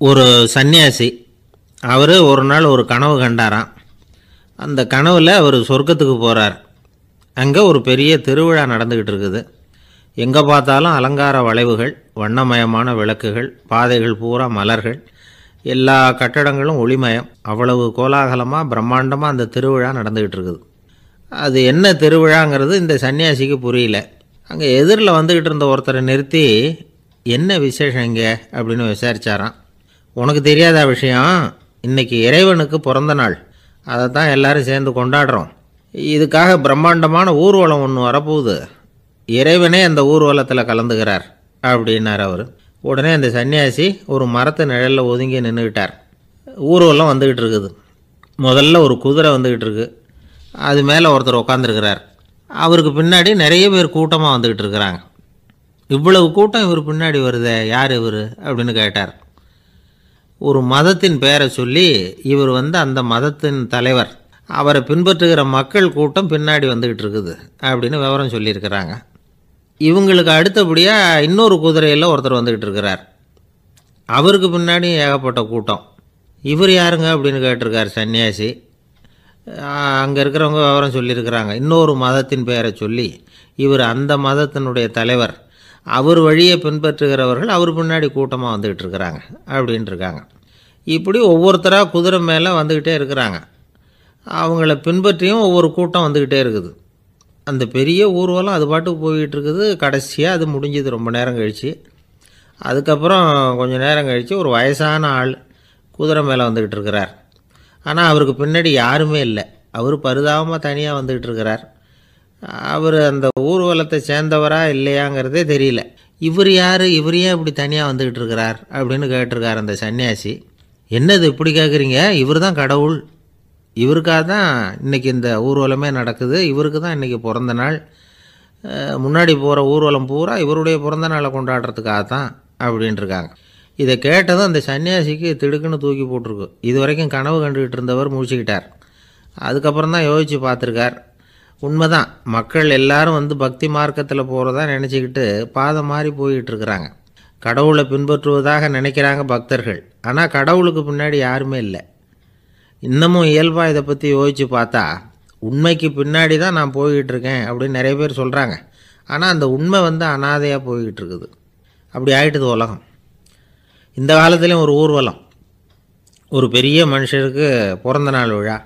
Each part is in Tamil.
ஒரு சன்னியாசி அவர் ஒரு நாள் ஒரு கனவு கண்டாராம். அந்த கனவில் அவர் சொர்க்கத்துக்கு போகிறார் அங்கே ஒரு பெரிய திருவிழா நடந்துக்கிட்டு இருக்குது. எங்கே பார்த்தாலும் அலங்கார வளைவுகள் வண்ணமயமான விளக்குகள் பாதைகள் பூரா மலர்கள். எல்லா கட்டடங்களும் ஒளிமயம். அவ்வளவு கோலாகலமாக பிரம்மாண்டமாக அந்த திருவிழா நடந்துக்கிட்டு இருக்குது. அது என்ன திருவிழாங்கிறது இந்த சன்னியாசிக்கு புரியல. அங்கே எதிரில் வந்துக்கிட்டு இருந்த ஒருத்தரை நிறுத்தி என்ன விசேஷம் இங்கே? அப்படின்னு விசாரித்தாராம் உனக்கு தெரியாத விஷயம்? இன்னைக்கு இறைவனுக்கு பிறந்த நாள். அதை தான் எல்லாரும் சேர்ந்து கொண்டாடுறோம். இதுக்காக பிரம்மாண்டமான ஊர்வலம் ஒன்று வரப்போகுது. இறைவனே அந்த ஊர்வலத்தில் கலந்துக்கிறார் அப்படின்னார் அவர். உடனே அந்த சன்னியாசி ஒரு மரத்து நிழலில் ஒதுங்கி நின்றுக்கிட்டார் ஊர்வலம் வந்துக்கிட்டு இருக்குது. முதல்ல ஒரு குதிரை வந்துக்கிட்டு இருக்கு. அது மேலே ஒருத்தர் உட்காந்துருக்கிறார் அவருக்கு பின்னாடி நிறைய பேர் கூட்டமாக வந்துக்கிட்டு இருக்கிறாங்க. இவ்வளவு கூட்டம் இவர் பின்னாடி வருதே யார் இவர்? அப்படின்னு கேட்டார். ஒரு மதத்தின் பெயரை சொல்லி இவர் வந்து அந்த மதத்தின் தலைவர். அவரை பின்பற்றுகிற மக்கள் கூட்டம் பின்னாடி வந்துக்கிட்டு இருக்குது அப்படின்னு விவரம் சொல்லியிருக்கிறாங்க. இவங்களுக்கு அடுத்தபடியாக இன்னொரு குதிரையில் ஒருத்தர் வந்துக்கிட்டு இருக்கிறார். அவருக்கு பின்னாடி ஏகப்பட்ட கூட்டம். இவர் யாருங்க அப்படின்னு கேட்டிருக்கார் சன்னியாசி. அங்கே இருக்கிறவங்க விவரம் சொல்லியிருக்கிறாங்க. இன்னொரு மதத்தின் பெயரை சொல்லி இவர் அந்த மதத்தினுடைய தலைவர். அவர் வழியை பின்பற்றுகிறவர்கள் அவர் பின்னாடி கூட்டமாக வந்துக்கிட்டு இருக்கிறாங்க அப்படின்ட்டு இருக்காங்க இப்படி ஒவ்வொருத்தராக குதிரை மேலே வந்துக்கிட்டே இருக்கிறாங்க. அவங்கள பின்பற்றியும் ஒவ்வொரு கூட்டம் வந்துக்கிட்டே இருக்குது. அந்த பெரிய ஊர்வலம் அது பாட்டுக்கு போய்கிட்டு இருக்குது கடைசியாக அது முடிஞ்சது. ரொம்ப நேரம் கழித்து அதுக்கப்புறம் கொஞ்சம் நேரம் கழித்து ஒரு வயசான ஆள் குதிரை மேலே வந்துக்கிட்டு இருக்கிறார். ஆனால் அவருக்கு பின்னாடி யாருமே இல்லை. அவர் பரிதாபமாக தனியாக வந்துக்கிட்டு இருக்கிறார். அவர் அந்த ஊர்வலத்தை சேர்ந்தவரா இல்லையாங்கிறதே தெரியல. இவர் யார்? இவர் ஏன் இப்படி தனியாக வந்துக்கிட்டு இருக்கிறார்? அப்படின்னு கேட்டிருக்கார் அந்த சன்னியாசி. என்னது இப்படி கேட்குறீங்க இவர் தான் கடவுள். இவருக்காக தான் இன்றைக்கி இந்த ஊர்வலமே நடக்குது. இவருக்கு தான் இன்றைக்கி பிறந்த நாள். முன்னாடி போகிற ஊர்வலம் பூரா இவருடைய பிறந்த நாளை கொண்டாடுறதுக்காக தான் அப்படின்ட்டுருக்காங்க இதை கேட்டதும் அந்த சன்னியாசிக்கு திடுக்குன்னு தூக்கி போட்டிருக்கு. இது வரைக்கும் கனவு கண்டுக்கிட்டு இருந்தவர் முடிச்சுக்கிட்டார் அதுக்கப்புறம் தான் யோசித்து பார்த்துருக்கார். உண்மைதான். மக்கள் எல்லாரும் வந்து பக்தி மார்க்கத்தில் போகிறதா நினச்சிக்கிட்டு பாதை மாறி போய்கிட்டு இருக்கிறாங்க கடவுளை பின்பற்றுவதாக நினைக்கிறாங்க பக்தர்கள். ஆனால் கடவுளுக்கு பின்னாடி யாருமே இல்லை. இன்னமும் இயல்பாக இதை பற்றி யோசித்து பார்த்தா உண்மைக்கு பின்னாடி தான் நான் போய்கிட்டு இருக்கேன் அப்படின்னு நிறைய பேர் சொல்கிறாங்க ஆனால் அந்த உண்மை வந்து அனாதையாக போய்கிட்டு இருக்குது அப்படி ஆகிட்டுது உலகம். இந்த காலத்துலேயும் ஒரு ஊர்வலம். ஒரு பெரிய மனுஷருக்கு பிறந்த நாள் விழா.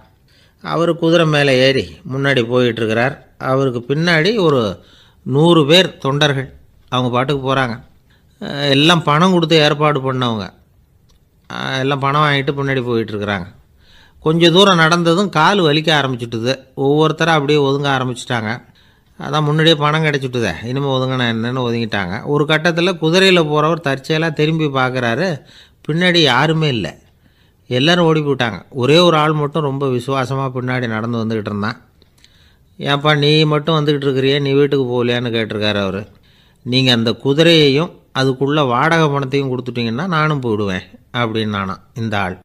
அவர் குதிரை மேலே ஏறி முன்னாடி போயிட்டுருக்கிறார். அவருக்கு பின்னாடி ஒரு நூறு பேர் தொண்டர்கள் அவங்க பாட்டுக்கு போகிறாங்க எல்லாம் பணம் கொடுத்து ஏற்பாடு பண்ணவங்க. எல்லாம் பணம் வாங்கிட்டு பின்னாடி போயிட்டுருக்குறாங்க. கொஞ்சம் தூரம் நடந்ததும் கால் வலிக்க ஆரம்பிச்சுட்டுது. ஒவ்வொருத்தரும் அப்படியே ஒதுங்க ஆரம்பிச்சிட்டாங்க. அதான் முன்னாடியே பணம் கிடச்சிட்டுதே. இனிமேல் ஒதுங்கினா என்னன்னு ஒதுங்கிட்டாங்க. ஒரு கட்டத்தில் குதிரையில் போகிறவர் தற்செயலாக திரும்பி பார்க்குறாரு பின்னாடி யாருமே இல்லை. எல்லோரும் ஓடி போயிட்டாங்க. ஒரே ஒரு ஆள் மட்டும் ரொம்ப விசுவாசமாக பின்னாடி நடந்து வந்துக்கிட்டு இருந்தான். ஏன்ப்பா நீ மட்டும் வந்துக்கிட்டு இருக்கிறியே நீ வீட்டுக்கு போகலையான்னு கேட்டிருக்காரு அவர். நீங்கள் அந்த குதிரையையும் அதுக்குள்ளே வாடகை பணத்தையும் கொடுத்துட்டிங்கன்னா நானும் போயிடுவேன் அப்படின்னு நானா இந்த ஆள்.